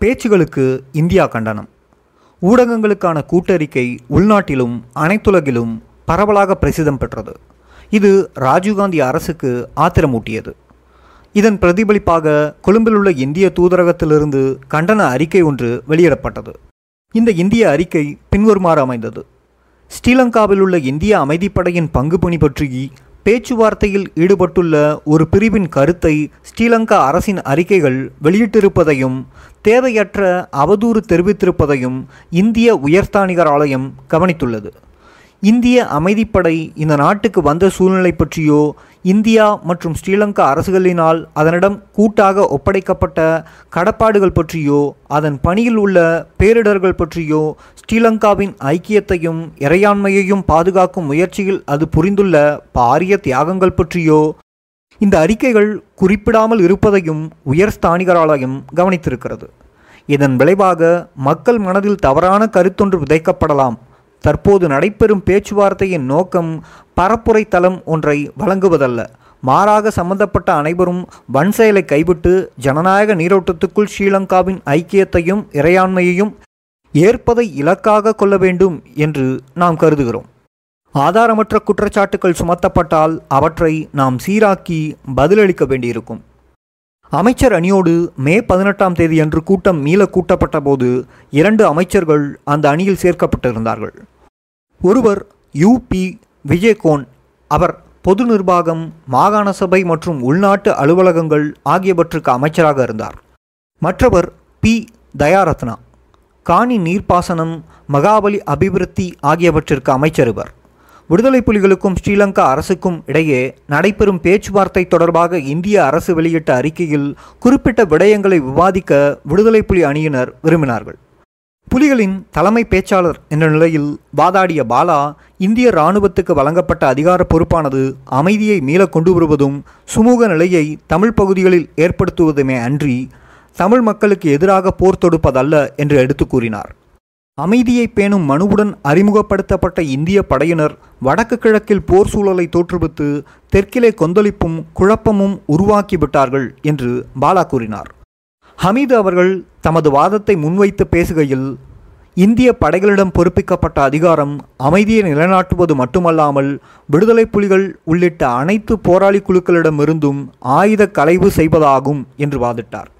பேச்சுகளுக்கு India கண்டனம். ஊடகங்களுக்கான கூட்டறிக்கை உள்நாட்டிலும் அனைத்துலகிலும் பரவலாக பிரசித்தம் பெற்றது. இது ராஜீவ்காந்தி அரசுக்கு ஆத்திரமூட்டியது. இதன் பிரதிபலிப்பாக கொழும்பில் உள்ள இந்திய தூதரகத்திலிருந்து கண்டன அறிக்கை ஒன்று வெளியிடப்பட்டது. இந்த இந்திய அறிக்கை பின்வருமாறு அமைந்தது. ஸ்ரீலங்காவில் உள்ள இந்திய அமைதிப்படையின் பங்கு பணி பற்றி பேச்சுவார்த்தையில் ஈடுபட்டுள்ள ஒரு பிரிவின் கருத்தை ஸ்ரீலங்கா அரசின் அறிக்கைகள் வெளியிட்டிருப்பதையும் தேவையற்ற அவதூறு தெரிவித்திருப்பதையும் இந்திய உயர்ஸ்தானிகர் ஆலயம் கவனித்துள்ளது. இந்திய அமைதிப்படை இந்த நாட்டுக்கு வந்த சூழ்நிலை பற்றியோ இந்தியா மற்றும் ஸ்ரீலங்கா அரசுகளினால் அதனிடம் கூட்டாக ஒப்படைக்கப்பட்ட கடப்பாடுகள் பற்றியோ அதன் பணியில் உள்ள பேரிடர்கள் பற்றியோ ஸ்ரீலங்காவின் ஐக்கியத்தையும் இறையாண்மையையும் பாதுகாக்கும் முயற்சியில் அது புரிந்துள்ள பாரிய தியாகங்கள் பற்றியோ இந்த அறிக்கைகள் குறிப்பிடாமல் இருப்பதையும் உயர் ஸ்தானிகராலயம் கவனித்திருக்கிறது. இதன் விளைவாக மக்கள் மனதில் தவறான கருத்தொன்று விதைக்கப்படலாம். தற்போது நடைபெறும் பேச்சுவார்த்தையின் நோக்கம் பரப்புரை தளம் ஒன்றை வழங்குவதல்ல. மாறாக சம்பந்தப்பட்ட அனைவரும் வன் செயலை கைவிட்டு ஜனநாயக நீரோட்டத்துக்குள் ஸ்ரீலங்காவின் ஐக்கியத்தையும் இறையாண்மையையும் ஏற்பதை இலக்காக கொள்ள வேண்டும் என்று நாம் கருதுகிறோம். ஆதாரமற்ற குற்றச்சாட்டுகள் சுமத்தப்பட்டால் அவற்றை நாம் சீராக்கி பதிலளிக்க வேண்டியிருக்கும். அமைச்சர் அணியோடு மே பதினெட்டாம் தேதியன்று கூட்டம் மீள கூட்டப்பட்ட போது இரண்டு அமைச்சர்கள் அந்த அணியில் சேர்க்கப்பட்டிருந்தார்கள். ஒருவர் யுபி விஜயகோன் அவர் பொது நிர்வாகம் மாகாண சபை மற்றும் உள்நாட்டு அலுவலகங்கள் ஆகியவற்றுக்கு அமைச்சராக இருந்தார். மற்றவர் பி. தயாரத்னா காணி நீர்ப்பாசனம் மகாபலி அபிவிருத்தி ஆகியவற்றிற்கு அமைச்சர் இவர். விடுதலை புலிகளுக்கும் ஸ்ரீலங்கா அரசுக்கும் இடையே நடைபெறும் பேச்சுவார்த்தை தொடர்பாக இந்திய அரசு வெளியிட்ட அறிக்கையில் குறிப்பிட்ட விடயங்களை விவாதிக்க விடுதலை புலி அணியினர் விரும்பினார்கள். புலிகளின் தலைமை பேச்சாளர் என்ற நிலையில் வாதாடிய பாலா இந்திய இராணுவத்துக்கு வழங்கப்பட்ட அதிகார பொறுப்பானது அமைதியை மீள கொண்டு வருவதும் சுமூக நிலையை தமிழ் பகுதிகளில் ஏற்படுத்துவதுமே அன்றி தமிழ் மக்களுக்கு எதிராக போர் தொடுப்பதல்ல என்று எடுத்து கூறினார். அமைதியை பேணும் மனுவுடன் அறிமுகப்படுத்தப்பட்ட இந்திய படையினர் வடக்கு கிழக்கில் போர் சூழலை தோற்றுவித்து தெற்கிலே கொந்தளிப்பும் குழப்பமும் உருவாக்கிவிட்டார்கள் என்று பாலா கூறினார். ஹமீது அவர்கள் தமது வாதத்தை முன்வைத்து பேசுகையில் இந்திய படைகளிடம் பொறுப்பிக்கப்பட்ட அதிகாரம் அமைதியை நிலைநாட்டுவது மட்டுமல்லாமல் விடுதலை புலிகள் உள்ளிட்ட அனைத்து போராளி குழுக்களிடமிருந்தும் ஆயுத களைவு செய்வதாகும் என்று வாதிட்டார்.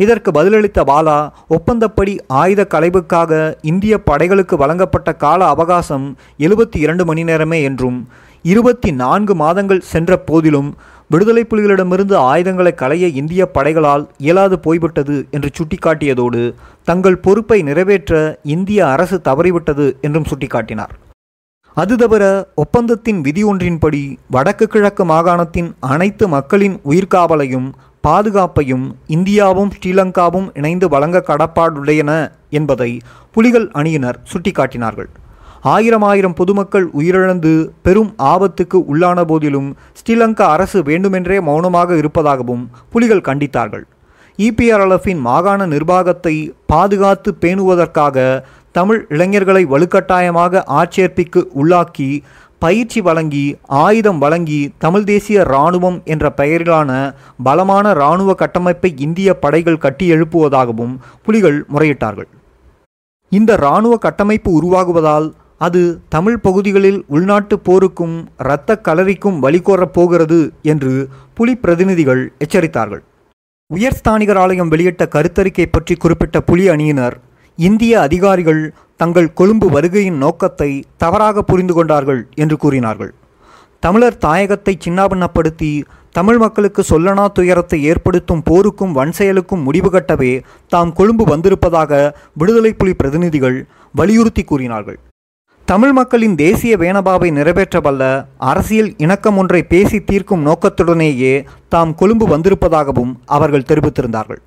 இதற்கு பதிலளித்த பாலா ஒப்பந்தப்படி ஆயுத கலைவுக்காக இந்திய படைகளுக்கு வழங்கப்பட்ட கால அவகாசம் எழுபத்தி இரண்டு மணி நேரமே என்றும் இருபத்தி நான்கு மாதங்கள் சென்ற போதிலும் விடுதலை புலிகளிடமிருந்து ஆயுதங்களை களைய இந்திய படைகளால் இயலாது போய்விட்டது என்று சுட்டிக்காட்டியதோடு தங்கள் பொறுப்பை நிறைவேற்ற இந்திய அரசு தவறிவிட்டது என்றும் சுட்டிக்காட்டினார். அது தவிர ஒப்பந்தத்தின் விதி ஒன்றின்படி வடக்கு கிழக்கு மாகாணத்தின் அனைத்து மக்களின் உயிர்காவலையும் பாதுகாப்பையும் இந்தியாவும் ஸ்ரீலங்காவும் இணைந்து வழங்க கடப்பாடுடையன என்பதை புலிகள் அணியினர் சுட்டிக்காட்டினார்கள். ஆயிரம் ஆயிரம் பொதுமக்கள் உயிரிழந்து பெரும் ஆபத்துக்கு உள்ளான போதிலும் ஸ்ரீலங்கா அரசு வேண்டுமென்றே மௌனமாக இருப்பதாகவும் புலிகள் கண்டித்தார்கள். இபிஆர்எல்எஃபின் மாகாண நிர்வாகத்தை பாதுகாத்து பேணுவதற்காக தமிழ் இளைஞர்களை வலுக்கட்டாயமாக ஆட்சேர்ப்பிக்கு உள்ளாக்கி பயிற்சி வழங்கி ஆயுதம் வழங்கி தமிழ் தேசிய இராணுவம் என்ற பெயரிலான பலமான இராணுவ கட்டமைப்பை இந்திய படைகள் கட்டி எழுப்புவதாகவும் புலிகள் முறையிட்டார்கள். இந்த இராணுவ கட்டமைப்பு உருவாகுவதால் அது தமிழ் பகுதிகளில் உள்நாட்டு போருக்கும் இரத்த கலரிக்கும் வழிகோரப் போகிறது என்று புலி பிரதிநிதிகள் எச்சரித்தார்கள். உயர்ஸ்தானிகர் ஆலயம் வெளியிட்ட கருத்தறிக்கை பற்றி குறிப்பிட்ட புலி அணியினர் இந்திய அதிகாரிகள் தங்கள் கொழும்பு வருகையின் நோக்கத்தை தவறாக புரிந்து கொண்டார்கள் என்று கூறினார்கள். தமிழர் தாயகத்தை சின்னாபின்னப்படுத்தி தமிழ் மக்களுக்கு சொல்லனா துயரத்தை ஏற்படுத்தும் போருக்கும் வன்செயலுக்கும் முடிவு கட்டவே தாம் கொழும்பு வந்திருப்பதாக விடுதலை புலி பிரதிநிதிகள் வலியுறுத்தி கூறினார்கள். தமிழ் மக்களின் தேசிய வேனபாவை நிறைவேற்றவல்ல அரசியல் இணக்கம் ஒன்றை பேசி தீர்க்கும் நோக்கத்துடனேயே தாம் கொழும்பு வந்திருப்பதாகவும் அவர்கள் தெரிவித்திருந்தார்கள்.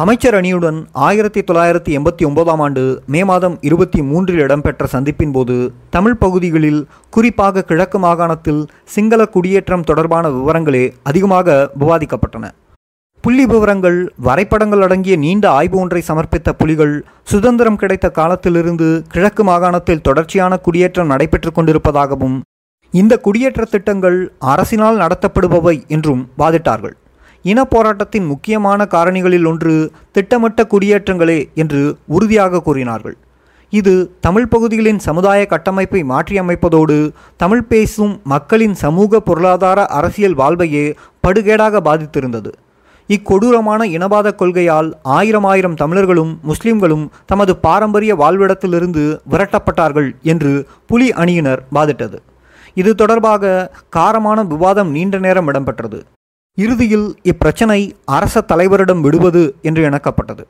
அமைச்சர் அணியுடன் ஆயிரத்தி தொள்ளாயிரத்தி எண்பத்தி ஒன்பதாம் ஆண்டு மே மாதம் இருபத்தி மூன்றில் இடம்பெற்ற சந்திப்பின் போது தமிழ் பகுதிகளில் குறிப்பாக கிழக்கு மாகாணத்தில் சிங்கள குடியேற்றம் தொடர்பான விவரங்களே அதிகமாக விவாதிக்கப்பட்டன. புள்ளி விவரங்கள் வரைபடங்கள் அடங்கிய நீண்ட ஆய்வு ஒன்றை சமர்ப்பித்த புலிகள் சுதந்திரம் கிடைத்த காலத்திலிருந்து கிழக்கு மாகாணத்தில் தொடர்ச்சியான குடியேற்றம் நடைபெற்று கொண்டிருப்பதாகவும் இந்த குடியேற்ற திட்டங்கள் அரசினால் நடத்தப்படுபவை என்றும் வாதிட்டார்கள். இன போராட்டத்தின் முக்கியமான காரணிகளில் ஒன்று திட்டமிட்ட குடியேற்றங்களே என்று உறுதியாக கூறினார்கள். இது தமிழ் பகுதிகளின் சமுதாய கட்டமைப்பை மாற்றியமைப்பதோடு தமிழ் பேசும் மக்களின் சமூக பொருளாதார அரசியல் வாழ்வையே படுகேடாக பாதித்திருந்தது. இக்கொடூரமான இனவாத கொள்கையால் ஆயிரம் ஆயிரம் தமிழர்களும் முஸ்லிம்களும் தமது பாரம்பரிய வாழ்விடத்திலிருந்து விரட்டப்பட்டார்கள் என்று புலி அணியினர் வாதிட்டது. இது தொடர்பாக காரமான விவாதம் நீண்ட நேரம் இடம்பெற்றது. இறுதியில் இப்பிரச்சனை அரச தலைவரிடம் விடுவது என்று இணக்கப்பட்டது.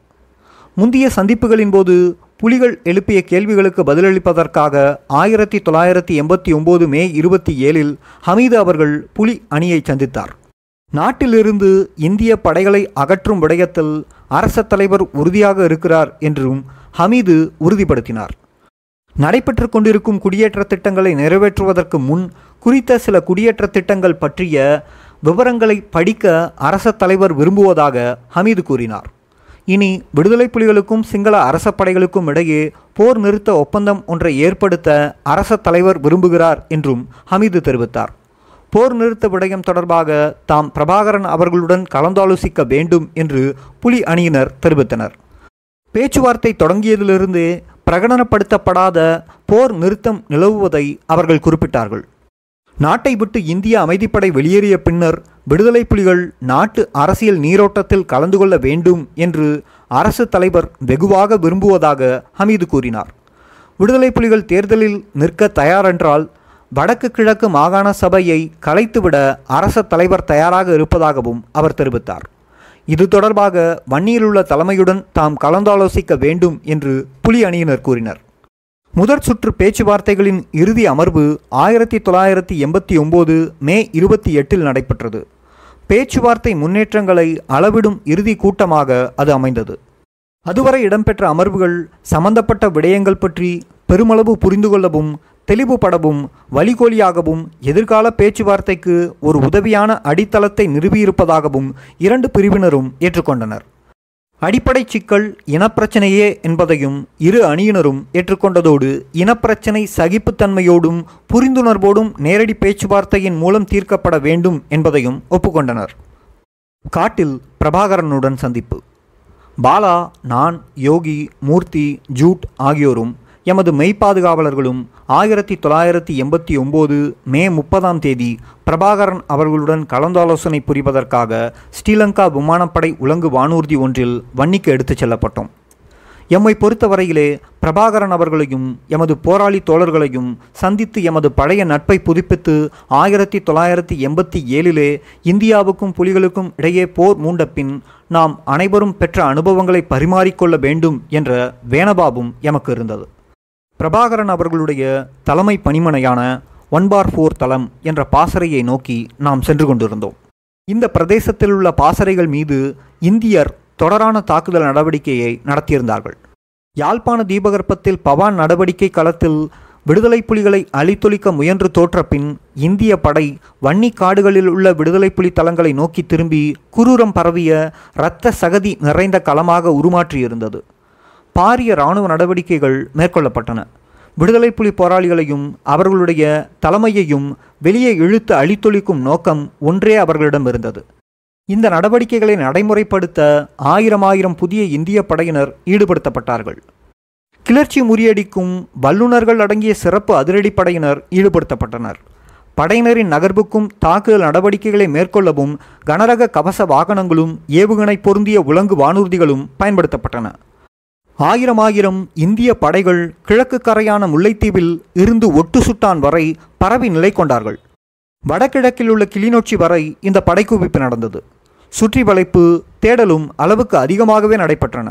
முந்தைய சந்திப்புகளின் போது புலிகள் எழுப்பிய கேள்விகளுக்கு பதிலளிப்பதற்காக ஆயிரத்தி தொள்ளாயிரத்தி எண்பத்தி ஒம்பது மே இருபத்தி ஏழில் ஹமீது அவர்கள் புலி அணியை சந்தித்தார். நாட்டிலிருந்து இந்திய படைகளை அகற்றும் விடயத்தில் அரச தலைவர் உறுதியாக இருக்கிறார் என்றும் ஹமீது உறுதிப்படுத்தினார். நடைபெற்று கொண்டிருக்கும் குடியேற்ற திட்டங்களை நிறைவேற்றுவதற்கு முன் குறித்த சில குடியேற்ற திட்டங்கள் பற்றிய விவரங்களை படிக்க அரச தலைவர் விரும்புவதாக ஹமீது கூறினார். இனி விடுதலை புலிகளுக்கும் சிங்கள அரச படைகளுக்கும் இடையே போர் நிறுத்த ஒப்பந்தம் ஒன்றை ஏற்படுத்த அரச தலைவர் விரும்புகிறார் என்றும் ஹமீது தெரிவித்தார். போர் நிறுத்த விடயம் தொடர்பாக தாம் பிரபாகரன் அவர்களுடன் கலந்தாலோசிக்க வேண்டும் என்று புலி அணியினர் தெரிவித்தனர். பேச்சுவார்த்தை தொடங்கியதிலிருந்தே பிரகடனப்படுத்தப்படாத போர் நிறுத்தம் நிலவுவதை அவர்கள் குறிப்பிட்டார்கள். நாட்டை விட்டு இந்திய அமைதிப்படை வெளியேறிய பின்னர் விடுதலை புலிகள் நாட்டு அரசியல் நீரோட்டத்தில் கலந்து கொள்ள வேண்டும் என்று அரசு தலைவர் வெகுவாக விரும்புவதாக ஹமீது கூறினார். விடுதலை புலிகள் தேர்தலில் நிற்க தயாரென்றால் வடக்கு கிழக்கு மாகாண சபையை கலைத்துவிட அரச தலைவர் தயாராக இருப்பதாகவும் அவர் தெரிவித்தார். இது தொடர்பாக வன்னியிலுள்ள தலைமையுடன் தாம் கலந்தாலோசிக்க வேண்டும் என்று புலி அணியினர் கூறினர். முதற் சுற்று பேச்சுவார்த்தைகளின் இறுதி அமர்வு ஆயிரத்தி தொள்ளாயிரத்தி எண்பத்தி ஒம்போது மே இருபத்தி எட்டில் நடைபெற்றது. பேச்சுவார்த்தை முன்னேற்றங்களை அளவிடும் இறுதி கூட்டமாக அது அமைந்தது. அதுவரை இடம்பெற்ற அமர்வுகள் சம்பந்தப்பட்ட விடயங்கள் பற்றி பெருமளவு புரிந்து கொள்ளவும் தெளிவுபடவும் வழிகோலியாகவும் எதிர்கால பேச்சுவார்த்தைக்கு ஒரு உதவியான அடித்தளத்தை நிறுவியிருப்பதாகவும் இரண்டு பிரிவினரும் ஏற்றுக்கொண்டனர். அடிப்படை சிக்கல் இனப்பிரச்சனையே என்பதையும் இரு அணியினரும் ஏற்றுக்கொண்டதோடு இனப்பிரச்சனை சகிப்புத்தன்மையோடும் புரிந்துணர்வோடும் நேரடி பேச்சுவார்த்தையின் மூலம் தீர்க்கப்பட வேண்டும் என்பதையும் ஒப்புக்கொண்டனர். காட்டில் பிரபாகரனுடன் சந்திப்பு. பாலா நான் யோகி மூர்த்தி ஜூட் ஆகியோரும் எமது மெய்ப்பாதுகாவலர்களும் ஆயிரத்தி தொள்ளாயிரத்தி எண்பத்தி ஒம்பது மே முப்பதாம் தேதி பிரபாகரன் அவர்களுடன் கலந்தாலோசனை புரிவதற்காக ஸ்ரீலங்கா விமானப்படை உலங்கு வானூர்தி ஒன்றில் வன்னிக்கு எடுத்துச் செல்லப்பட்டோம். எம்மை பொறுத்தவரையிலே பிரபாகரன் அவர்களையும் எமது போராளி தோழர்களையும் சந்தித்து எமது பழைய நட்பை புதுப்பித்து ஆயிரத்தி தொள்ளாயிரத்தி எண்பத்தி ஏழிலே இந்தியாவுக்கும் புலிகளுக்கும் இடையே போர் மூண்ட பின் நாம் அனைவரும் பெற்ற அனுபவங்களை பரிமாறிக்கொள்ள வேண்டும் என்ற வேணபாபும் எமக்கு இருந்தது. பிரபாகரன் அவர்களுடைய தலைமை பணிமனையான ஒன் பார் ஃபோர் தளம் என்ற பாசறையை நோக்கி நாம் சென்று கொண்டிருந்தோம். இந்த பிரதேசத்தில் உள்ள பாசறைகள் மீது இந்தியர் தொடரான தாக்குதல் நடவடிக்கையை நடத்தியிருந்தார்கள். யாழ்ப்பாண தீபகற்பத்தில் பவான் நடவடிக்கை களத்தில் விடுதலை புலிகளை அழித்தொழிக்க முயன்று தோற்ற பின் இந்திய படை வன்னி காடுகளில் உள்ள விடுதலை புலி தளங்களை நோக்கி திரும்பி குரூரம் பரவிய இரத்த சகதி நிறைந்த களமாக உருமாற்றியிருந்தது. பாரிய இராணுவ நடவடிக்கைகள் மேற்கொள்ளப்பட்டன. விடுதலை புலி போராளிகளையும் அவர்களுடைய தலைமையையும் வெளியே இழுத்து அழித்தொழிக்கும் நோக்கம் ஒன்றே அவர்களிடம் இருந்தது. இந்த நடவடிக்கைகளை நடைமுறைப்படுத்த ஆயிரம் ஆயிரம் புதிய இந்திய படையினர் ஈடுபடுத்தப்பட்டார்கள். கிளர்ச்சி முறியடிக்கும் வல்லுநர்கள் அடங்கிய சிறப்பு அதிரடிப்படையினர் ஈடுபடுத்தப்பட்டனர். படையினரின் நகர்வுக்கும் தாக்குதல் நடவடிக்கைகளை மேற்கொள்ளவும் கனரக கவச வாகனங்களும் ஏவுகணை பொருந்திய உலங்கு வானூர்திகளும் பயன்படுத்தப்பட்டன. ஆயிரம் ஆயிரம் இந்திய படைகள் கிழக்கு கரையான முல்லைத்தீவில் இருந்து ஒட்டு சுட்டான் வரை பரவி நிலை கொண்டார்கள். வடகிழக்கில் உள்ள கிளிநொச்சி வரை இந்த படைக்குவிப்பு நடந்தது. சுற்றி வளைப்பு தேடலும் அளவுக்கு அதிகமாகவே நடைபெற்றன.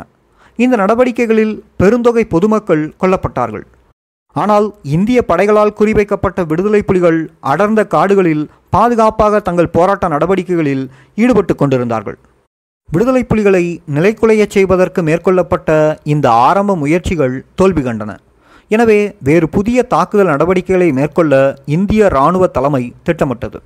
இந்த நடவடிக்கைகளில் பெருந்தொகை பொதுமக்கள் கொல்லப்பட்டார்கள். ஆனால் இந்திய படைகளால் குறிவைக்கப்பட்ட விடுதலை புலிகள் அடர்ந்த காடுகளில் பாதுகாப்பாக தங்கள் போராட்ட நடவடிக்கைகளில் ஈடுபட்டு கொண்டிருந்தார்கள். விடுதலை புலிகளை நிலைக்குலையச் செய்வதற்கு மேற்கொள்ளப்பட்ட இந்த ஆரம்ப முயற்சிகள் தோல்வி கண்டன. எனவே வேறு புதிய தாக்குதல் நடவடிக்கைகளை மேற்கொள்ள இந்திய இராணுவ தலைமை திட்டமிட்டது.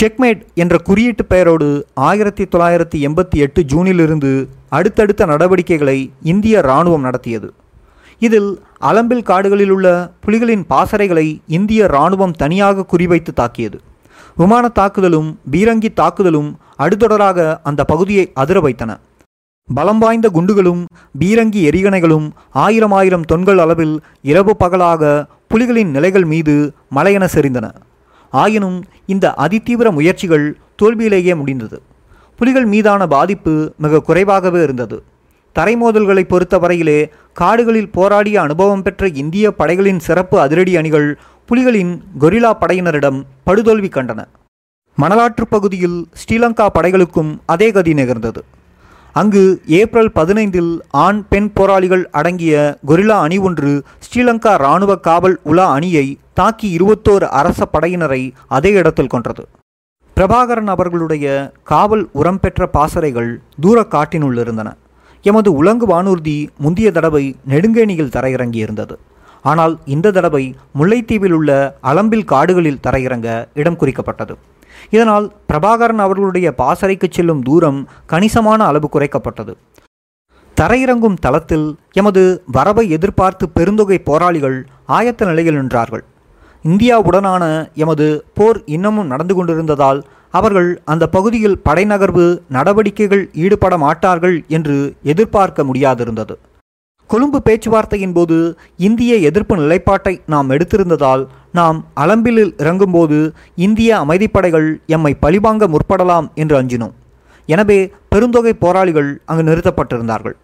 செக்மேட் என்ற குறியீட்டு பெயரோடு ஆயிரத்தி தொள்ளாயிரத்தி எண்பத்தி எட்டு ஜூனிலிருந்து அடுத்தடுத்த நடவடிக்கைகளை இந்திய இராணுவம் நடத்தியது. இதில் அலம்பில் காடுகளில் உள்ள புலிகளின் பாசறைகளை இந்திய இராணுவம் தனியாக குறிவைத்து தாக்கியது. விமான தாக்குதலும் பீரங்கி தாக்குதலும் அடுத்தொடராக அந்த பகுதியை அதிர வைத்தன. பலம் வாய்ந்த குண்டுகளும் பீரங்கி எரிகணைகளும் ஆயிரம் ஆயிரம் தொன்கள் அளவில் இரவு பகலாக புலிகளின் நிலைகள் மீது மலையென செறிந்தன. ஆயினும் இந்த அதிதீவிர முயற்சிகள் தோல்வியிலேயே முடிந்தது. புலிகள் மீதான பாதிப்பு மிக குறைவாகவே இருந்தது. தரைமோதல்களை பொறுத்தவரையிலே காடுகளில் போராடிய அனுபவம் பெற்ற இந்திய படைகளின் சிறப்பு அதிரடி அணிகள் புலிகளின் கொரில்லா படையினரிடம் படுதோல்வி கண்டன. மணலாற்றுப் பகுதியில் ஸ்ரீலங்கா படைகளுக்கும் அதே கதி நிகழ்ந்தது. அங்கு ஏப்ரல் பதினைந்தில் ஆண் பெண் போராளிகள் அடங்கிய கொரில்லா அணி ஒன்று ஸ்ரீலங்கா இராணுவ காவல் உலா அணியை தாக்கி இருபத்தோரு அரச படையினரை அதே இடத்தில் கொன்றது. பிரபாகரன் அவர்களுடைய காவல் உரம் பெற்ற பாசறைகள் தூர காட்டினுள் இருந்தன. எமது உலங்கு வானூர்தி முந்திய தடவை நெடுங்கேணியில் தரையிறங்கியிருந்தது. ஆனால் இந்த தடவை முல்லைத்தீவில் உள்ள அலம்பில் காடுகளில் தரையிறங்க இடம் குறிக்கப்பட்டது. இதனால் பிரபாகரன் அவர்களுடைய பாசறைக்கு செல்லும் தூரம் கணிசமான அளவு குறைக்கப்பட்டது. தரையிறங்கும் தளத்தில் எமது வரவை எதிர்பார்த்து பெருந்தொகை போராளிகள் ஆயத்த நிலையில் நின்றார்கள். இந்தியாவுடனான எமது போர் இன்னமும் நடந்து கொண்டிருந்ததால் அவர்கள் அந்த பகுதியில் படைநகர்வு நடவடிக்கைகள் ஈடுபட மாட்டார்கள் என்று எதிர்பார்க்க முடியாதிருந்தது. கொழும்பு பேச்சுவார்த்தையின் போது இந்திய எதிர்ப்பு நிலைப்பாட்டை நாம் எடுத்திருந்ததால் நாம் அலம்பிலில் இறங்கும்போது இந்திய அமைதிப்படைகள் எம்மை பழிவாங்க முற்படலாம் என்று அஞ்சினோம். எனவே பெருந்தொகை போராளிகள் அங்கு நிறுத்தப்பட்டிருந்தார்கள்.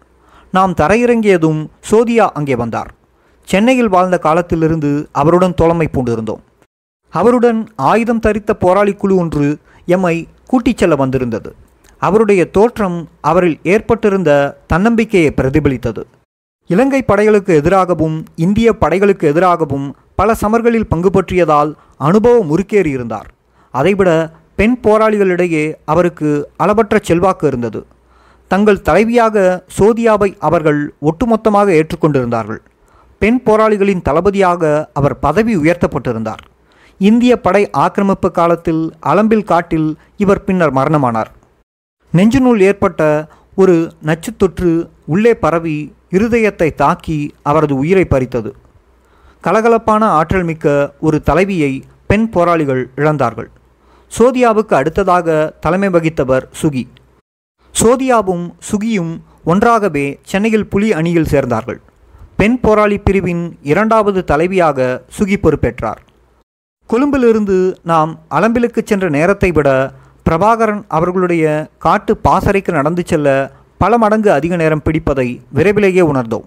நாம் தரையிறங்கியதும் சோதியா அங்கே வந்தார். சென்னையில் வாழ்ந்த காலத்திலிருந்து அவருடன் தோழமை பூண்டிருந்தோம். அவருடன் ஆயுதம் தரித்த போராளி குழு ஒன்று எம்மை கூட்டிச் செல்ல வந்திருந்தது. அவருடைய தோற்றம் அவரில் ஏற்பட்டிருந்த தன்னம்பிக்கையை பிரதிபலித்தது. இலங்கை படைகளுக்கு எதிராகவும் இந்திய படைகளுக்கு எதிராகவும் பல சமர்களில் பங்கு பற்றியதால் அனுபவம் முறுக்கேறியிருந்தார் அதைவிட பெண் போராளிகளிடையே அவருக்கு அளவற்ற செல்வாக்கு இருந்தது. தங்கள் தலைவியாக சோதியாவை அவர்கள் ஒட்டுமொத்தமாக ஏற்றுக்கொண்டிருந்தார்கள். பெண் போராளிகளின் தளபதியாக அவர் பதவி உயர்த்தப்பட்டிருந்தார். இந்திய படை ஆக்கிரமிப்பு காலத்தில் அலம்பில் காட்டில் இவர் பின்னர் மரணமானார். நெஞ்சினுள் ஏற்பட்ட ஒரு நச்சுத்தொற்று உள்ளே பரவி இருதயத்தை தாக்கி அவரது உயிரை பறித்தது. கலகலப்பான ஆற்றல் மிக்க ஒரு தலைவியை பெண் போராளிகள் இழந்தார்கள். சோதியாவுக்கு அடுத்ததாக தலைமை வகித்தவர் சுகி. சோதியாவும் சுகியும் ஒன்றாகவே சென்னையில் புலி அணியில் சேர்ந்தார்கள். பெண் போராளி பிரிவின் இரண்டாவது தலைவியாக சுகி பொறுப்பேற்றார். கொழும்பிலிருந்து நாம் அலம்பிலுக்கு சென்ற நேரத்தை விட பிரபாகரன் அவர்களுடைய காட்டு பாசறைக்கு நடந்து செல்ல பல மடங்கு அதிக நேரம் பிடிப்பதை விரைவிலேயே உணர்ந்தோம்.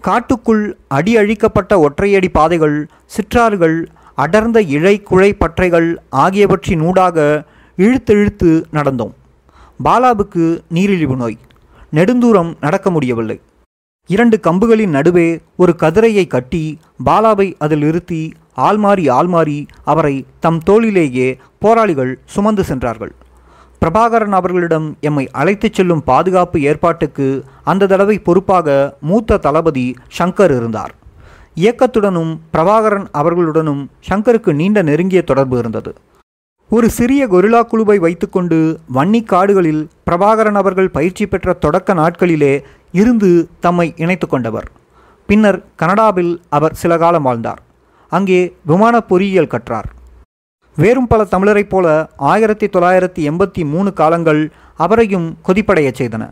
காட்டுக்குள் அடி அழிக்கப்பட்ட ஒற்றையடி பாதைகள் சிற்றாறுகள் அடர்ந்த இழை குழை பற்றைகள் ஆகியவற்றினூடாக இழுத்தெழுத்து நடந்தோம். பாலாவுக்கு நீரிழிவு நோய். நெடுந்தூரம் நடக்க முடியவில்லை. இரண்டு கம்புகளின் நடுவே ஒரு கதிரையை கட்டி பாலாவை அதில் இருத்தி ஆள்மாறி ஆள்மாறி அவரை தம் தோளிலேயே போராளிகள் சுமந்து சென்றார்கள். பிரபாகரன் அவர்களிடம் எம்மை அழைத்துச் செல்லும் பாதுகாப்பு ஏற்பாட்டுக்கு அந்த தடவை பொறுப்பாக மூத்த தளபதி ஷங்கர் இருந்தார். இயக்கத்துடனும் பிரபாகரன் அவர்களுடனும் ஷங்கருக்கு நீண்ட நெருங்கிய தொடர்பு இருந்தது. ஒரு சிறிய கொரிலா குழுவை வைத்துக்கொண்டு வன்னி காடுகளில் பிரபாகரன் அவர்கள் பயிற்சி பெற்ற தொடக்க நாட்களிலே இருந்து தம்மை இணைத்து கொண்டவர். பின்னர் கனடாவில் அவர் சில காலம் வாழ்ந்தார். அங்கே விமான பொறியியல் கற்றார். வேறும் பல தமிழரைப் போல ஆயிரத்தி தொள்ளாயிரத்தி எண்பத்தி மூணு காலங்கள் அவரையும் கொதிப்படையச் செய்தன.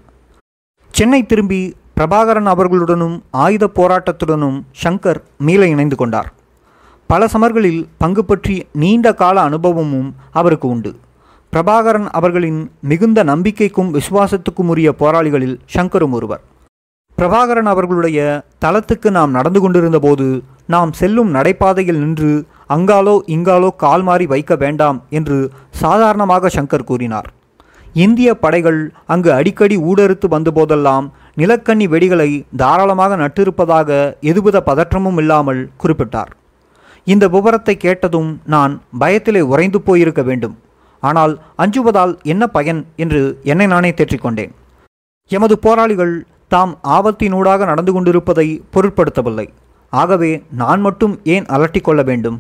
சென்னை திரும்பி பிரபாகரன் அவர்களுடனும் ஆயுத போராட்டத்துடனும் ஷங்கர் மீள இணைந்து கொண்டார். பல சமர்களில் பங்கு பற்றி நீண்ட கால அனுபவமும் அவருக்கு உண்டு. பிரபாகரன் அவர்களின் மிகுந்த நம்பிக்கைக்கும் விசுவாசத்துக்கும் உரிய போராளிகளில் ஷங்கரும் ஒருவர். பிரபாகரன் அவர்களுடைய தளத்துக்கு நாம் நடந்து கொண்டிருந்த போது நாம் செல்லும் நடைபாதையில் நின்று அங்காலோ இங்காலோ கால் மாறி வைக்க வேண்டாம் என்று சாதாரணமாக சங்கர் கூறினார். இந்திய படைகள் அங்கு அடிக்கடி ஊடறுத்து வந்தபோதெல்லாம் நிலக்கண்ணி வெடிகளை தாராளமாக நட்டிருப்பதாக எதுவித பதற்றமும் இல்லாமல் குறிப்பிட்டார். இந்த விவரத்தை கேட்டதும் நான் பயத்திலே உறைந்து போயிருக்க வேண்டும். ஆனால் அஞ்சுவதால் என்ன பயன் என்று என்னை நானே தேற்றிக்கொண்டேன். எமது போராளிகள் தாம் ஆபத்தினூடாக நடந்து கொண்டிருப்பதை பொருட்படுத்தவில்லை. ஆகவே நான் மட்டும் ஏன் அலட்டிக்கொள்ள வேண்டும்?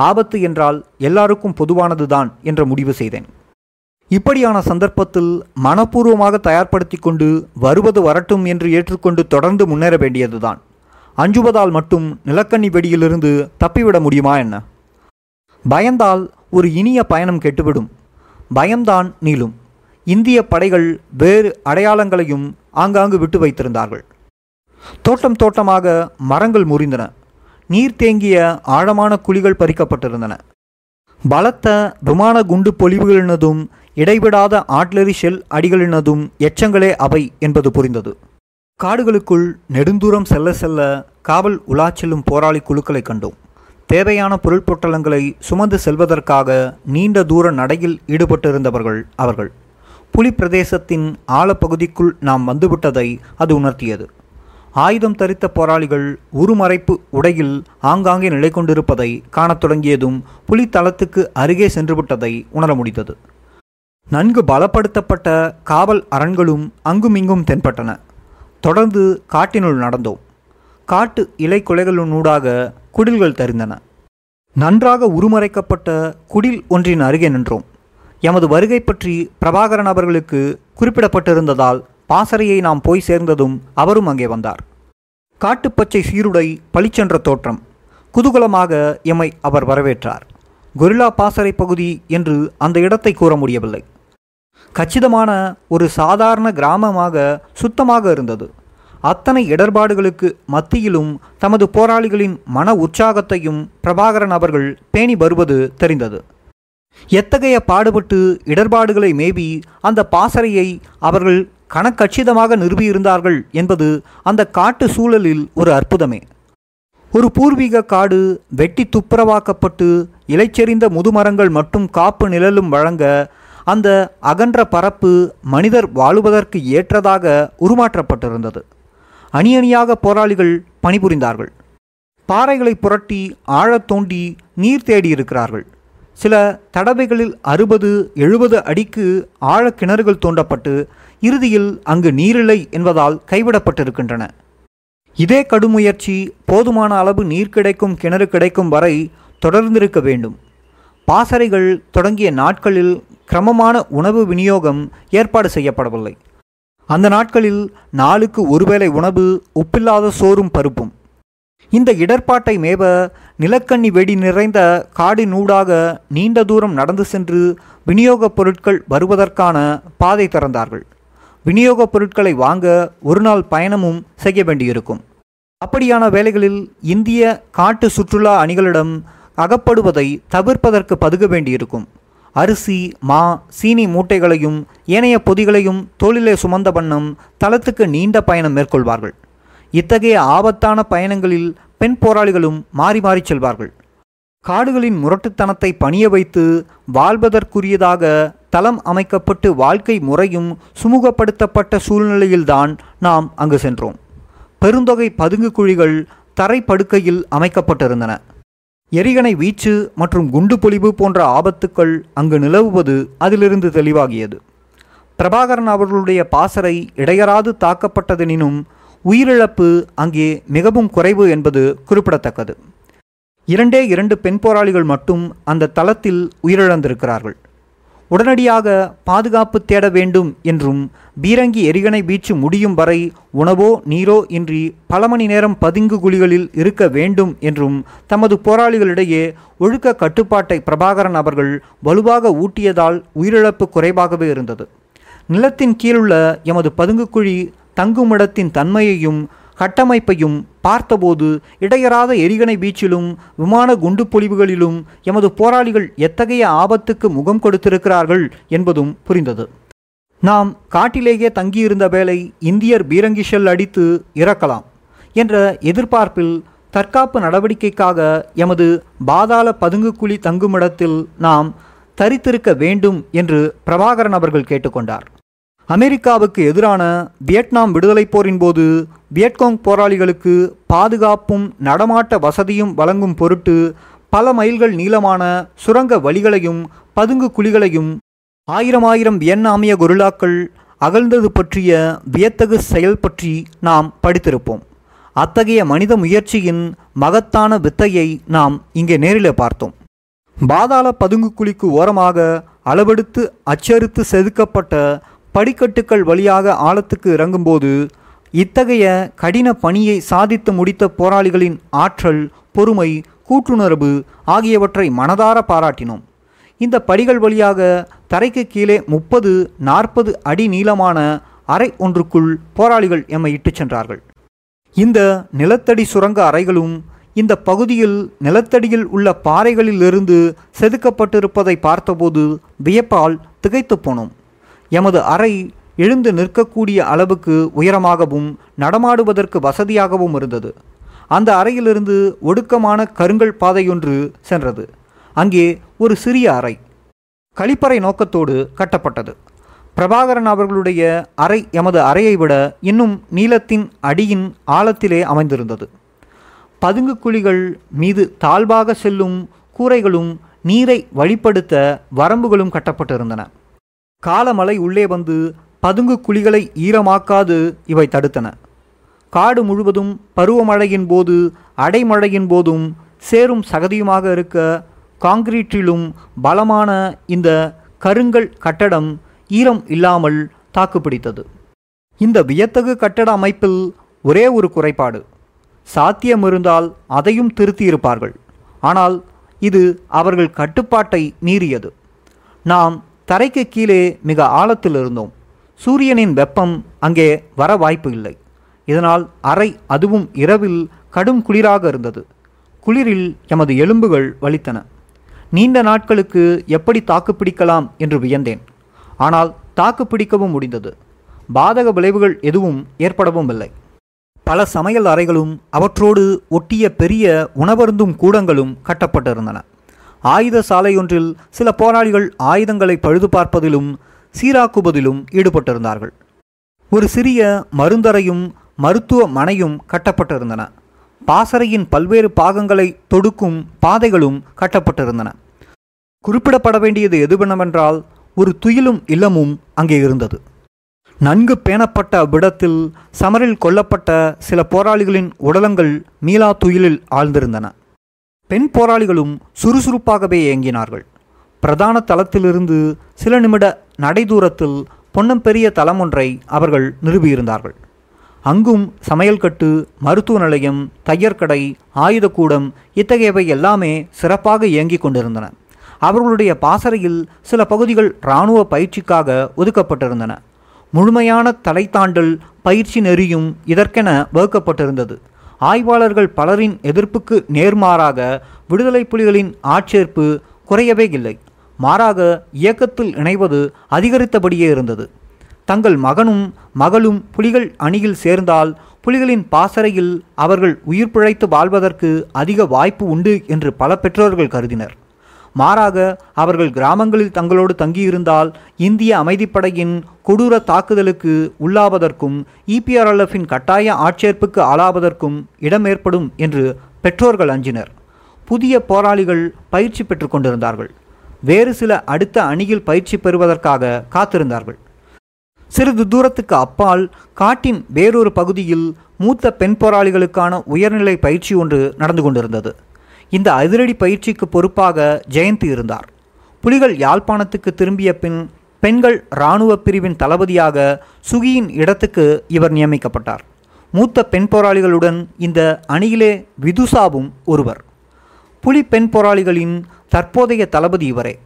ஆபத்து என்றால் எல்லாருக்கும் பொதுவானதுதான் என்ற முடிவு செய்தேன். இப்படியான சந்தர்ப்பத்தில் மனப்பூர்வமாக தயார்படுத்தி கொண்டு வருவது வரட்டும் என்று ஏற்றுக்கொண்டு தொடர்ந்து முன்னேற வேண்டியதுதான். அஞ்சுவதால் மட்டும் நிலக்கண்ணி வெடியிலிருந்து தப்பிவிட முடியுமா என்ன? பயந்தால் ஒரு இனிய பயணம் கெட்டுவிடும். பயம்தான் நீளும். இந்திய படைகள் வேறு அடையாளங்களையும் ஆங்காங்கு விட்டு வைத்திருந்தார்கள். தோட்டம் தோட்டமாக மரங்கள் முறிந்தன. நீர் தேங்கிய ஆழமான குழிகள் பறிக்கப்பட்டிருந்தன. பலத்த விமான குண்டு பொலிவுகளினதும் இடைவிடாத ஆட்லரி ஷெல் அடிகளினதும் எச்சங்களே அவை என்பது புரிந்தது. காடுகளுக்குள் நெடுந்தூரம் செல்ல செல்ல காவல் உலா செல்லும் போராளி குழுக்களை கண்டோம். தேவையான பொருள் பொட்டலங்களை சுமந்து செல்வதற்காக நீண்ட தூர நடையில் ஈடுபட்டிருந்தவர்கள் அவர்கள். புலி பிரதேசத்தின் ஆழப்பகுதிக்குள் நாம் வந்துவிட்டதை அது உணர்த்தியது. ஆயுதம் தரித்த போராளிகள் உருமறைப்பு உடையில் ஆங்காங்கே நிலை கொண்டிருப்பதை காணத் தொடங்கியதும் புலி தளத்துக்கு அருகே சென்றுவிட்டதை உணர முடிந்தது. நன்கு பலப்படுத்தப்பட்ட காவல் அரண்களும் அங்குமிங்கும் தென்பட்டன. தொடர்ந்து காட்டினுள் நடந்தோம். காட்டு இலை குலைகளினூடாக குடில்கள் தெரிந்தன. நன்றாக உருமறைக்கப்பட்ட குடில் ஒன்றின் அருகே நின்றோம். எமது வருகை பற்றி பிரபாகரன் அவர்களுக்கு குறிப்பிடப்பட்டிருந்ததால் பாசறையை நாம் போய் சேர்ந்ததும் அவரும் அங்கே வந்தார். காட்டுப்பச்சை சீருடை பளிச்சென்ற தோற்றம். குதூகலமாக எம்மை அவர் வரவேற்றார். கொரில்லா பாசறை பகுதி என்று அந்த இடத்தை கூற முடியவில்லை. கச்சிதமான ஒரு சாதாரண கிராமமாக சுத்தமாக இருந்தது. அத்தனை இடர்பாடுகளுக்கு மத்தியிலும் தமது போராளிகளின் மன உற்சாகத்தையும் பிரபாகரன் அவர்கள் பேணி வருவது தெரிந்தது. எத்தகைய பாடுபட்டு இடர்பாடுகளை மேபி அந்த பாசறையை அவர்கள் கணக்கச்சிதமாக நிறுவியிருந்தார்கள் என்பது அந்த காட்டு சூழலில் ஒரு அற்புதமே. ஒரு பூர்வீக காடு வெட்டி துப்புரவாக்கப்பட்டு இலைச்செறிந்த முதுமரங்கள் மட்டும் காப்பு நிழலும் வழங்க அந்த அகன்ற பரப்பு மனிதர் வாழுவதற்கு ஏற்றதாக உருமாற்றப்பட்டிருந்தது. அணி அணியாக போராளிகள் பணிபுரிந்தார்கள். பாறைகளை புரட்டி ஆழத் தோண்டி நீர் தேடி இருக்கிறார்கள் சில தடவைகளில் அறுபது எழுபது அடிக்கு ஆழ கிணறுகள் தோண்டப்பட்டு இறுதியில் அங்கு நீரில்லை என்பதால் கைவிடப்பட்டிருக்கின்றன. இதே கடுமுயற்சி போதுமான அளவு நீர் கிடைக்கும் கிணறு கிடைக்கும் வரை தொடர்ந்திருக்க வேண்டும். பாசறைகள் தொடங்கிய நாட்களில் கிரமமான உணவு விநியோகம் ஏற்பாடு செய்யப்படவில்லை. அந்த நாட்களில் நாளுக்கு ஒருவேளை உணவு உப்பில்லாத சோறும் பருப்பும். இந்த இடர்பாட்டை மேவ நிலக்கண்ணி வெடி நிறைந்த காடினூடாக நீண்ட தூரம் நடந்து சென்று விநியோகப் பொருட்கள் வருவதற்கான பாதை திறந்தார்கள். விநியோகப் பொருட்களை வாங்க ஒரு நாள் பயணமும் செய்ய வேண்டியிருக்கும். அப்படியான வேலைகளில் இந்திய காட்டு சுற்றுலா அணிகளிடம் அகப்படுவதை தவிர்ப்பதற்கு பதுக வேண்டியிருக்கும். அரிசி மா சீனி மூட்டைகளையும் ஏனைய பொதிகளையும் தோளிலே சுமந்த வண்ணம் தளத்துக்கு நீண்ட பயணம் மேற்கொள்வார்கள். இத்தகைய ஆபத்தான பயணங்களில் பெண் போராளிகளும் மாறி மாறிச் செல்வார்கள். காடுகளின் முரட்டுத்தனத்தை பணிய வைத்து வாழ்வதற்குரியதாக தளம் அமைக்கப்பட்டு வாழ்க்கை முறையும் சுமூகப்படுத்தப்பட்ட சூழ்நிலையில்தான் நாம் அங்கு சென்றோம். பெருந்தொகை பதுங்கு குழிகள் தரைப்படுக்கையில் அமைக்கப்பட்டிருந்தன. எரிகணை வீச்சு மற்றும் குண்டு பொழிவு போன்ற ஆபத்துக்கள் அங்கு நிலவுவது அதிலிருந்து தெளிவாகியது. பிரபாகரன் அவர்களுடைய பாசறை இடையறாது தாக்கப்பட்டதெனினும் உயிரிழப்பு அங்கே மிகவும் குறைவு என்பது குறிப்பிடத்தக்கது. இரண்டே இரண்டு பெண் போராளிகள் மட்டும் அந்த தளத்தில் உயிரிழந்திருக்கிறார்கள். உடனடியாக பாதுகாப்பு தேட வேண்டும் என்றும் பீரங்கி எரிகணை வீச்சு முடியும் வரை உணவோ நீரோ இன்றி பல மணி நேரம் பதுங்கு குழிகளில் இருக்க வேண்டும் என்றும் தமது போராளிகளிடையே ஒழுக்க கட்டுப்பாட்டை பிரபாகரன் அவர்கள் வலுவாக ஊட்டியதால் உயிரிழப்பு குறைவாகவே இருந்தது. நிலத்தின் கீழுள்ள எமது பதுங்கு குழி தங்குமிடத்தின் தன்மையையும் கட்டமைப்பையும் பார்த்தபோது இடையறாத எரிகணை வீச்சிலும் விமான குண்டு பொழிவுகளிலும் எமது போராளிகள் எத்தகைய ஆபத்துக்கு முகம் கொடுத்திருக்கிறார்கள் என்பதும் புரிந்தது. நாம் காட்டிலேயே தங்கியிருந்த வேளை இந்தியர் பீரங்கி ஷெல் அடித்து இறக்கலாம் என்ற எதிர்பார்ப்பில் தற்காப்பு நடவடிக்கைக்காக எமது பாதாள பதுங்குக்குழி தங்குமிடத்தில் நாம் தரித்திருக்க வேண்டும் என்று பிரபாகரன் அவர்கள் கேட்டுக்கொண்டார். அமெரிக்காவுக்கு எதிரான வியட்நாம் விடுதலைப் போரின் போது வியட்கோங் போராளிகளுக்கு பாதுகாப்பும் நடமாட்ட வசதியும் வழங்கும் பொருட்டு பல மைல்கள் நீளமான சுரங்க வழிகளையும் பதுங்கு குழிகளையும் ஆயிரம் ஆயிரம் வியட்நாமிய கொரில்லாக்கள் அகழ்ந்தது பற்றிய வியத்தகு செயல் பற்றி நாம் படித்திருப்போம். அத்தகைய மனித முயற்சியின் மகத்தான வித்தையை நாம் இங்கே நேரில் பார்த்தோம். பாதாள பதுங்கு குழிக்கு ஓரமாக அளவெடுத்து அச்சறுத்து செதுக்கப்பட்ட படிக்கட்டுக்கள் வழியாக ஆழத்துக்கு இறங்கும்போது இத்தகைய கடின பணியை சாதித்து முடித்த போராளிகளின் ஆற்றல் பொறுமை கூட்டுணர்வு ஆகியவற்றை மனதார பாராட்டினோம். இந்த படிகள் வழியாக தரைக்கு கீழே முப்பது நாற்பது அடி நீளமான அறை ஒன்றுக்குள் போராளிகள் எம்மை இட்டுச் சென்றார்கள். இந்த நிலத்தடி சுரங்க அறைகளும் இந்த பகுதியில் நிலத்தடியில் உள்ள பாறைகளிலிருந்து செதுக்கப்பட்டிருப்பதை பார்த்தபோது வியப்பால் திகைத்து போனோம். எமது அறை எழுந்து நிற்கக்கூடிய அளவுக்கு உயரமாகவும் நடமாடுவதற்கு வசதியாகவும் இருந்தது. அந்த அறையிலிருந்து ஒடுக்கமான கருங்கல் பாதையொன்று சென்றது. அங்கே ஒரு சிறிய அறை கழிப்பறை நோக்கத்தோடு கட்டப்பட்டது. பிரபாகரன் அவர்களுடைய அறை எமது அறையை விட இன்னும் நீளத்தின் அடியின் ஆழத்திலே அமைந்திருந்தது. பதுங்கு குழிகள் மீது தாழ்வாக செல்லும் கூரைகளும் நீரை வழிப்படுத்த வரம்புகளும் கட்டப்பட்டிருந்தன. காலமழை உள்ளே வந்து பதுங்கு குழிகளை ஈரமாக்காது இவை தடுத்தன. காடு முழுவதும் பருவமழையின் போது அடைமழையின் போதும் சேரும் சகதியுமாக இருக்க காங்கிரீட்டிலும் பலமான இந்த கருங்கல் கட்டடம் ஈரம் இல்லாமல் தாக்குப்பிடித்தது. இந்த வியத்தகு கட்டட அமைப்பில் ஒரே ஒரு குறைபாடு. சாத்தியம் இருந்தால் அதையும் திருத்தியிருப்பார்கள். ஆனால் இது அவர்கள் கட்டுப்பாட்டை மீறியது. நாம் தரைக்கு கீழே மிக ஆழத்தில் இருந்தோம். சூரியனின் வெப்பம் அங்கே வர வாய்ப்பு இல்லை. இதனால் அறை அதுவும் இரவில் கடும் குளிராக இருந்தது. குளிரில் எமது எலும்புகள் வலித்தன. நீண்ட நாட்களுக்கு எப்படி தாக்குப்பிடிக்கலாம் என்று வியந்தேன். ஆனால் தாக்குப்பிடிக்கவும் முடிந்தது. பாதக விளைவுகள் எதுவும் ஏற்படவும் இல்லை. பல சமையல் அறைகளும் அவற்றோடு ஒட்டிய பெரிய உணவருந்தும் கூடங்களும் கட்டப்பட்டிருந்தன. ஆயுத சாலையொன்றில் சில போராளிகள் ஆயுதங்களை பழுது பார்ப்பதிலும் சீராக்குவதிலும் ஈடுபட்டிருந்தார்கள். ஒரு சிறிய மருந்தறையும் மருத்துவ மனையும் கட்டப்பட்டிருந்தன. பாசறையின் பல்வேறு பாகங்களை தொடுக்கும் பாதைகளும் கட்டப்பட்டிருந்தன. குறிப்பிடப்பட வேண்டியது எதுவெனவென்றால் ஒரு துயிலும் இல்லமும் அங்கே இருந்தது. நன்கு பேணப்பட்ட அவ்விடத்தில் சமரில் கொல்லப்பட்ட சில போராளிகளின் உடலங்கள் மீளா துயிலில் ஆழ்ந்திருந்தன. பெண் போராளிகளும் சுறுசுறுப்பாகவே இயங்கினார்கள். பிரதான தளத்திலிருந்து சில நிமிட நடை தூரத்தில் பொன்னம்பெரிய தளம் ஒன்றை அவர்கள் நிறுவியிருந்தார்கள். அங்கும் சமையல் கட்டு மருத்துவ நிலையம் தையற்கடை ஆயுதக்கூடம் இத்தகையவை எல்லாமே சிறப்பாக இயங்கிக் கொண்டிருந்தன. அவர்களுடைய பாசறையில் சில பகுதிகள் இராணுவ பயிற்சிக்காக ஒதுக்கப்பட்டிருந்தன. முழுமையான தலைத்தாண்டல் பயிற்சி நெறியும் இதற்கென வகுக்கப்பட்டிருந்தது. ஆய்வாளர்கள் பலரின் எதிர்ப்புக்கு நேர்மாறாக விடுதலை புலிகளின் ஆட்சேர்ப்பு குறையவே இல்லை. மாறாக இயக்கத்தில் இணைவது அதிகரித்தபடியே இருந்தது. தங்கள் மகனும் மகளும் புலிகள் அணியில் சேர்ந்தால் புலிகளின் பாசறையில் அவர்கள் உயிர் பிழைத்து வாழ்வதற்கு அதிக வாய்ப்பு உண்டு என்று பல பெற்றோர்கள் கருதினர். மாறாக அவர்கள் கிராமங்களில் தங்களோடு தங்கியிருந்தால் இந்திய அமைதிப்படையின் கொடூர தாக்குதலுக்கு உள்ளாவதற்கும் இபிஆர்எல்எஃபின் கட்டாய ஆட்சேர்ப்புக்கு ஆளாவதற்கும் இடம் ஏற்படும் என்று பெற்றோர்கள் அஞ்சினர். புதிய போராளிகள் பயிற்சி பெற்று கொண்டிருந்தார்கள். வேறு சில அடுத்த அணியில் பயிற்சி பெறுவதற்காக காத்திருந்தார்கள். சிறிது தூரத்துக்கு அப்பால் காட்டின் வேறொரு பகுதியில் மூத்த பெண் போராளிகளுக்கான உயர்நிலை பயிற்சி ஒன்று நடந்து கொண்டிருந்தது. இந்த அதிரடி பயிற்சிக்கு பொறுப்பாக ஜெயந்தி இருந்தார். புலிகள் யாழ்ப்பாணத்துக்கு திரும்பிய பின் பெண்கள் இராணுவ பிரிவின் தளபதியாக சுகியின் இடத்துக்கு இவர் நியமிக்கப்பட்டார். மூத்த பெண் போராளிகளுடன் இந்த அணியிலே விதுசாவும் ஒருவர். புலி பெண் போராளிகளின் தற்போதைய தளபதி இவரே.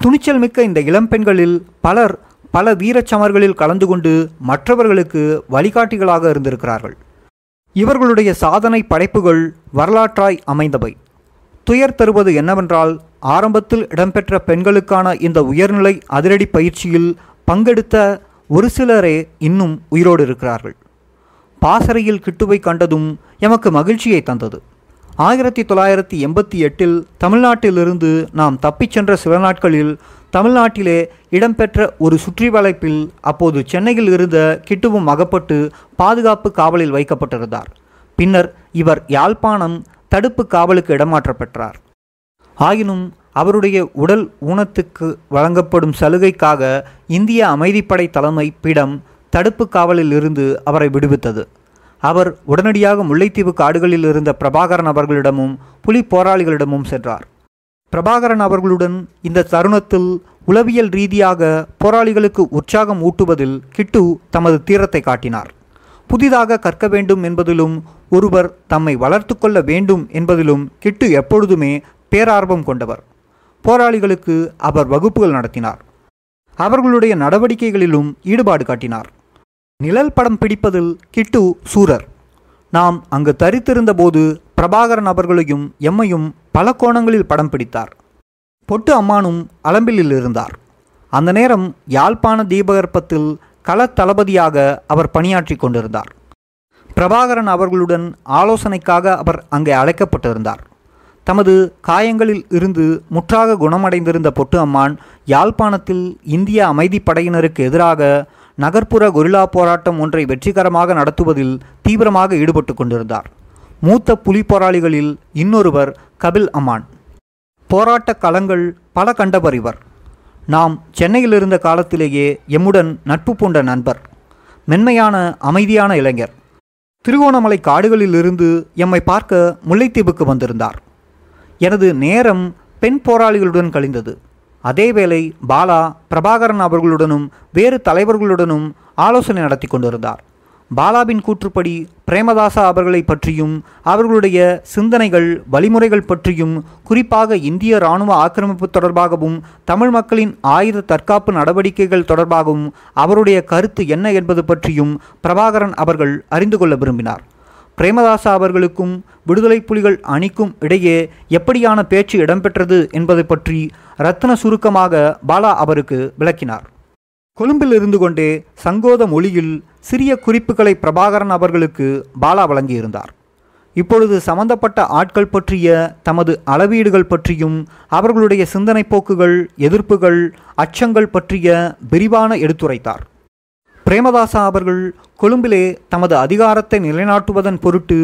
துணிச்சல் மிக்க இந்த இளம்பெண்களில் பலர் பல வீரச்சமர்களில் கலந்து கொண்டு மற்றவர்களுக்கு வழிகாட்டிகளாக இருந்திருக்கிறார்கள். இவர்களுடைய சாதனை படைப்புகள் வரலாற்றாய் அமைந்தவை. துயர் தருவது என்னவென்றால் ஆரம்பத்தில் இடம்பெற்ற பெண்களுக்கான இந்த உயர்நிலை அதிரடி பயிற்சியில் பங்கெடுத்த ஒரு சிலரே இன்னும் உயிரோடு இருக்கிறார்கள். பாசறையில் கிட்டுவை கண்டதும் எமக்கு மகிழ்ச்சியை தந்தது. ஆயிரத்தி தொள்ளாயிரத்தி எண்பத்தி எட்டில் தமிழ்நாட்டிலிருந்து நாம் தப்பிச் சென்ற சில நாட்களில் தமிழ்நாட்டிலே இடம்பெற்ற ஒரு சுற்றி வளைப்பில் அப்போது சென்னையில் இருந்த கிட்டுவும் அகப்பட்டு பாதுகாப்பு காவலில் வைக்கப்பட்டிருந்தார். பின்னர் இவர் யாழ்ப்பாணம் தடுப்பு காவலுக்கு இடமாற்ற பெற்றார். ஆயினும் அவருடைய உடல் ஊனத்துக்கு வழங்கப்படும் சலுகைக்காக இந்திய அமைதிப்படை தலைமை பீடம் தடுப்பு காவலில் இருந்து அவரை விடுவித்தது. அவர் உடனடியாக முல்லைத்தீவு காடுகளில் இருந்த பிரபாகரன் அவர்களிடமும் புலி போராளிகளிடமும் சென்றார். பிரபாகரன் அவர்களுடன் இந்த தருணத்தில் உளவியல் ரீதியாக போராளிகளுக்கு உற்சாகம் ஊட்டுவதில் கிட்டு தமது தீரத்தை காட்டினார். புதிதாக கற்க வேண்டும் என்பதிலும் ஒருவர் தம்மை வளர்த்து கொள்ள வேண்டும் என்பதிலும் கிட்டு எப்பொழுதுமே பேரார்வம் கொண்டவர். போராளிகளுக்கு அவர் வகுப்புகள் நடத்தினார். அவர்களுடைய நடவடிக்கைகளிலும் ஈடுபாடு காட்டினார். நிழல் படம் பிடிப்பதில் கிட்டு சூரர். நாம் அங்கு தரித்திருந்த போது பிரபாகரன் அவர்களையும் எம்மையும் பல கோணங்களில் படம் பிடித்தார். பொட்டு அம்மானும் அலம்பிலில் இருந்தார். அந்த நேரம் யாழ்ப்பாண தீபகற்பத்தில் கள தளபதியாக அவர் பணியாற்றி கொண்டிருந்தார். பிரபாகரன் அவர்களுடன் ஆலோசனைக்காக அவர் அங்கே அழைக்கப்பட்டிருந்தார். தமது காயங்களில் இருந்து முற்றாக குணமடைந்திருந்த பொட்டு அம்மான் யாழ்ப்பாணத்தில் இந்திய அமைதிப் படையினருக்கு எதிராக நகர்ப்புற கொரில்லா போராட்டம் ஒன்றை வெற்றிகரமாக நடத்துவதில் தீவிரமாக ஈடுபட்டு கொண்டிருந்தார். மூத்த புலி போராளிகளில் இன்னொருவர் கபில் அமான். போராட்ட களங்கள் பல கண்டவர் இவர். நாம் சென்னையில் இருந்த காலத்திலேயே எம்முடன் நட்பு பூண்ட நண்பர் மென்மையான அமைதியான இளைஞர். திருகோணமலை காடுகளில் இருந்து எம்மை பார்க்க முல்லைத்தீவுக்கு வந்திருந்தார். எனது நேரம் பெண் போராளிகளுடன் கழிந்தது. அதேவேளை பாலா பிரபாகரன் அவர்களுடனும் வேறு தலைவர்களுடனும் ஆலோசனை நடத்தி கொண்டிருந்தார். பாலாவின் கூற்றுப்படி பிரேமதாசா அவர்களை பற்றியும் அவர்களுடைய சிந்தனைகள் வழிமுறைகள் பற்றியும் குறிப்பாக இந்திய இராணுவ ஆக்கிரமிப்பு தொடர்பாகவும் தமிழ் மக்களின் ஆயுத தற்காப்பு நடவடிக்கைகள் தொடர்பாகவும் அவருடைய கருத்து என்ன என்பது பற்றியும் பிரபாகரன் அவர்கள் அறிந்து கொள்ள விரும்பினார். பிரேமதாசா அவர்களுக்கும் விடுதலை புலிகள் அணிக்கும் இடையே எப்படியான பேச்சு இடம்பெற்றது என்பதை பற்றி ரத்ன சுருக்கமாக பாலா அவருக்கு விளக்கினார். கொழும்பில் இருந்து கொண்டே சங்கோத மொழியில் சிறிய குறிப்புகளை பிரபாகரன் அவர்களுக்கு பாலா வழங்கியிருந்தார். இப்பொழுது சம்பந்தப்பட்ட ஆட்கள் பற்றிய தமது அளவீடுகள் பற்றியும் அவர்களுடைய சிந்தனை போக்குகள் எதிர்ப்புகள் அச்சங்கள் பற்றிய விரிவான எடுத்துரைத்தார். பிரேமதாசா அவர்கள் கொழும்பிலே தமது அதிகாரத்தை நிலைநாட்டுவதன் பொருட்டு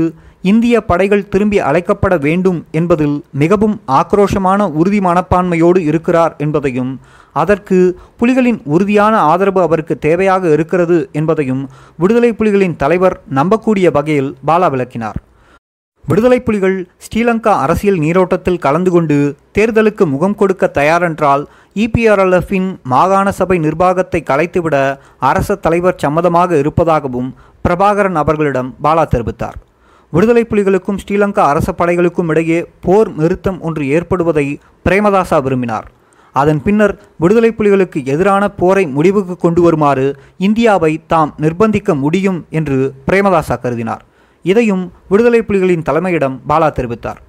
இந்திய படைகள் திரும்பி அழைக்கப்பட வேண்டும் என்பதில் மிகவும் ஆக்ரோஷமான உறுதி மனப்பான்மையோடு இருக்கிறார் என்பதையும் அதற்கு புலிகளின் உறுதியான ஆதரவு அவருக்கு தேவையாக இருக்கிறது என்பதையும் விடுதலை புலிகளின் தலைவர் நம்பக்கூடிய வகையில் பாலா விளக்கினார். விடுதலை புலிகள் ஸ்ரீலங்கா அரசியல் நீரோட்டத்தில் கலந்து கொண்டு தேர்தலுக்கு முகம் கொடுக்க தயாரென்றால் இபிஆர்எல்எஃப்பின் மாகாண சபை நிர்வாகத்தை கலைத்துவிட அரச தலைவர் சம்மதமாக இருப்பதாகவும் பிரபாகரன் அவர்களிடம் பாலா தெரிவித்தார். விடுதலை புலிகளுக்கும் ஸ்ரீலங்கா அரச படைகளுக்கும் இடையே போர் நிறுத்தம் ஒன்று ஏற்படுவதை பிரேமதாசா விரும்பினார். அதன் பின்னர் விடுதலை புலிகளுக்கு எதிரான போரை முடிவுக்கு கொண்டு வருமாறு இந்தியாவை தாம் நிர்பந்திக்க முடியும் என்று பிரேமதாசா கருதினார். இதையும் விடுதலை புலிகளின் தலைமையிடம் பாலா தெரிவித்தார்.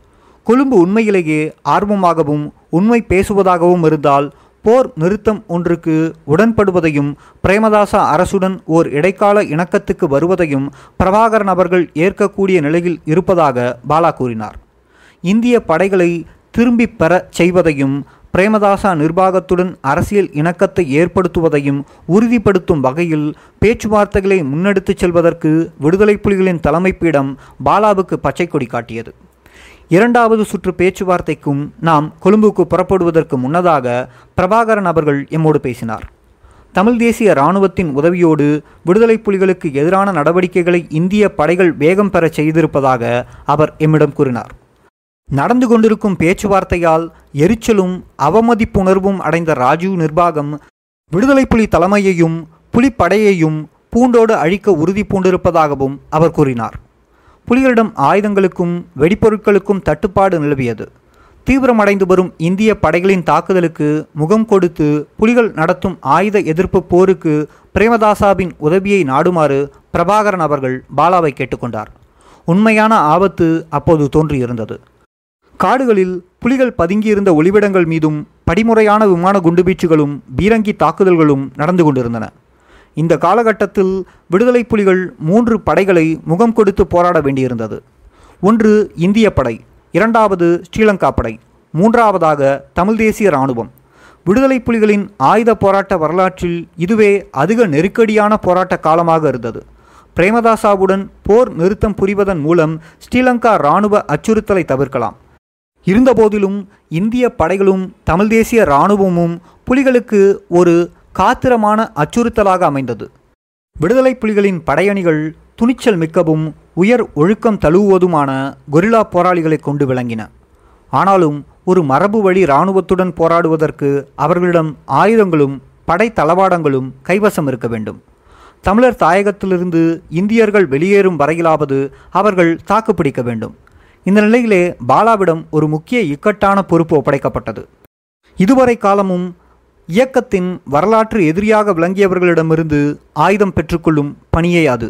கொழும்பு உண்மையிலேயே ஆர்வமாகவும் உண்மை பேசுவதாகவும் இருந்தால் போர் நிறுத்தம் ஒன்றுக்கு உடன்படுவதையும் பிரேமதாசா அரசுடன் ஓர் இடைக்கால இணக்கத்துக்கு வருவதையும் பிரபாகரன் அவர்கள் ஏற்கக்கூடிய நிலையில் இருப்பதாக பாலா கூறினார். இந்திய படைகளை திரும்பி பெற செய்வதையும் பிரேமதாசா நிர்வாகத்துடன் அரசியல் இணக்கத்தை ஏற்படுத்துவதையும் உறுதிப்படுத்தும் வகையில் பேச்சுவார்த்தைகளை முன்னெடுத்துச் செல்வதற்கு விடுதலை புலிகளின் தலைமைப்பீடம் பாலாவுக்கு பச்சை கொடி காட்டியது. இரண்டாவது சுற்று பேச்சுவார்த்தைக்கும் நாம் கொழும்புக்கு புறப்படுவதற்கு முன்னதாக பிரபாகரன் அவர்கள் எம்மோடு பேசினார். தமிழ் தேசிய இராணுவத்தின் உதவியோடு விடுதலை புலிகளுக்கு எதிரான நடவடிக்கைகளை இந்திய படைகள் வேகம் பெற செய்திருப்பதாக அவர் எம்மிடம் கூறினார். நடந்து கொண்டிருக்கும் பேச்சுவார்த்தையால் எரிச்சலும் அவமதிப்புணர்வும் அடைந்த ராஜீவ் நிர்வாகம் விடுதலை புலி தலைமையையும் புலிப்படையையும் பூண்டோடு அழிக்க உறுதி பூண்டிருப்பதாகவும் அவர் கூறினார். புலிகளிடம் ஆயுதங்களுக்கும் வெடிப்பொருட்களுக்கும் தட்டுப்பாடு நிலவியது. தீவிரமடைந்து வரும் இந்திய படைகளின் தாக்குதலுக்கு முகம் கொடுத்து புலிகள் நடத்தும் ஆயுத எதிர்ப்பு போருக்கு பிரேமதாசாவின் உதவியை நாடுமாறு பிரபாகரன் அவர்கள் பாலாவை கேட்டுக்கொண்டார். உண்மையான ஆபத்து அப்போது தோன்றியிருந்தது. காடுகளில் புலிகள் பதுங்கியிருந்த ஒளிவிடங்கள் மீதும் படிமுறையான விமான குண்டுவீச்சுகளும் பீரங்கி தாக்குதல்களும் நடந்து கொண்டிருந்தன. இந்த காலகட்டத்தில் விடுதலை புலிகள் மூன்று படைகளை முகம் கொடுத்து போராட வேண்டியிருந்தது. ஒன்று இந்திய படை இரண்டாவது ஸ்ரீலங்கா படை மூன்றாவதாக தமிழ் தேசிய இராணுவம். விடுதலை புலிகளின் ஆயுத போராட்ட வரலாற்றில் இதுவே அதிக நெருக்கடியான போராட்ட காலமாக இருந்தது. பிரேமதாசாவுடன் போர் நிறுத்தம் புரிவதன் மூலம் ஸ்ரீலங்கா இராணுவ அச்சுறுத்தலை தவிர்க்கலாம். இருந்தபோதிலும் இந்திய படைகளும் தமிழ் தேசிய இராணுவமும் புலிகளுக்கு ஒரு காத்திரமான அச்சுறுத்தலாக அமைந்தது. விடுதலை புலிகளின் படையணிகள் துணிச்சல் மிக்கவும் உயர் ஒழுக்கம் தழுவுவதுமான கொரில்லா போராளிகளை கொண்டு விளங்கின. ஆனாலும் ஒரு மரபு வழி இராணுவத்துடன் போராடுவதற்கு அவர்களிடம் ஆயுதங்களும் படை தளவாடங்களும் கைவசம் இருக்க வேண்டும். தமிழர் தாயகத்திலிருந்து இந்தியர்கள் வெளியேறும் வரையிலாவது அவர்கள் தாக்குப்பிடிக்க வேண்டும். இந்த நிலையிலே பாலாவிடம் ஒரு முக்கிய இக்கட்டான பொறுப்பு ஒப்படைக்கப்பட்டது. இதுவரை காலமும் இயக்கத்தின் வரலாற்று எதிரியாக விளங்கியவர்களிடமிருந்து ஆயுதம் பெற்றுக்கொள்ளும் பணியே அது.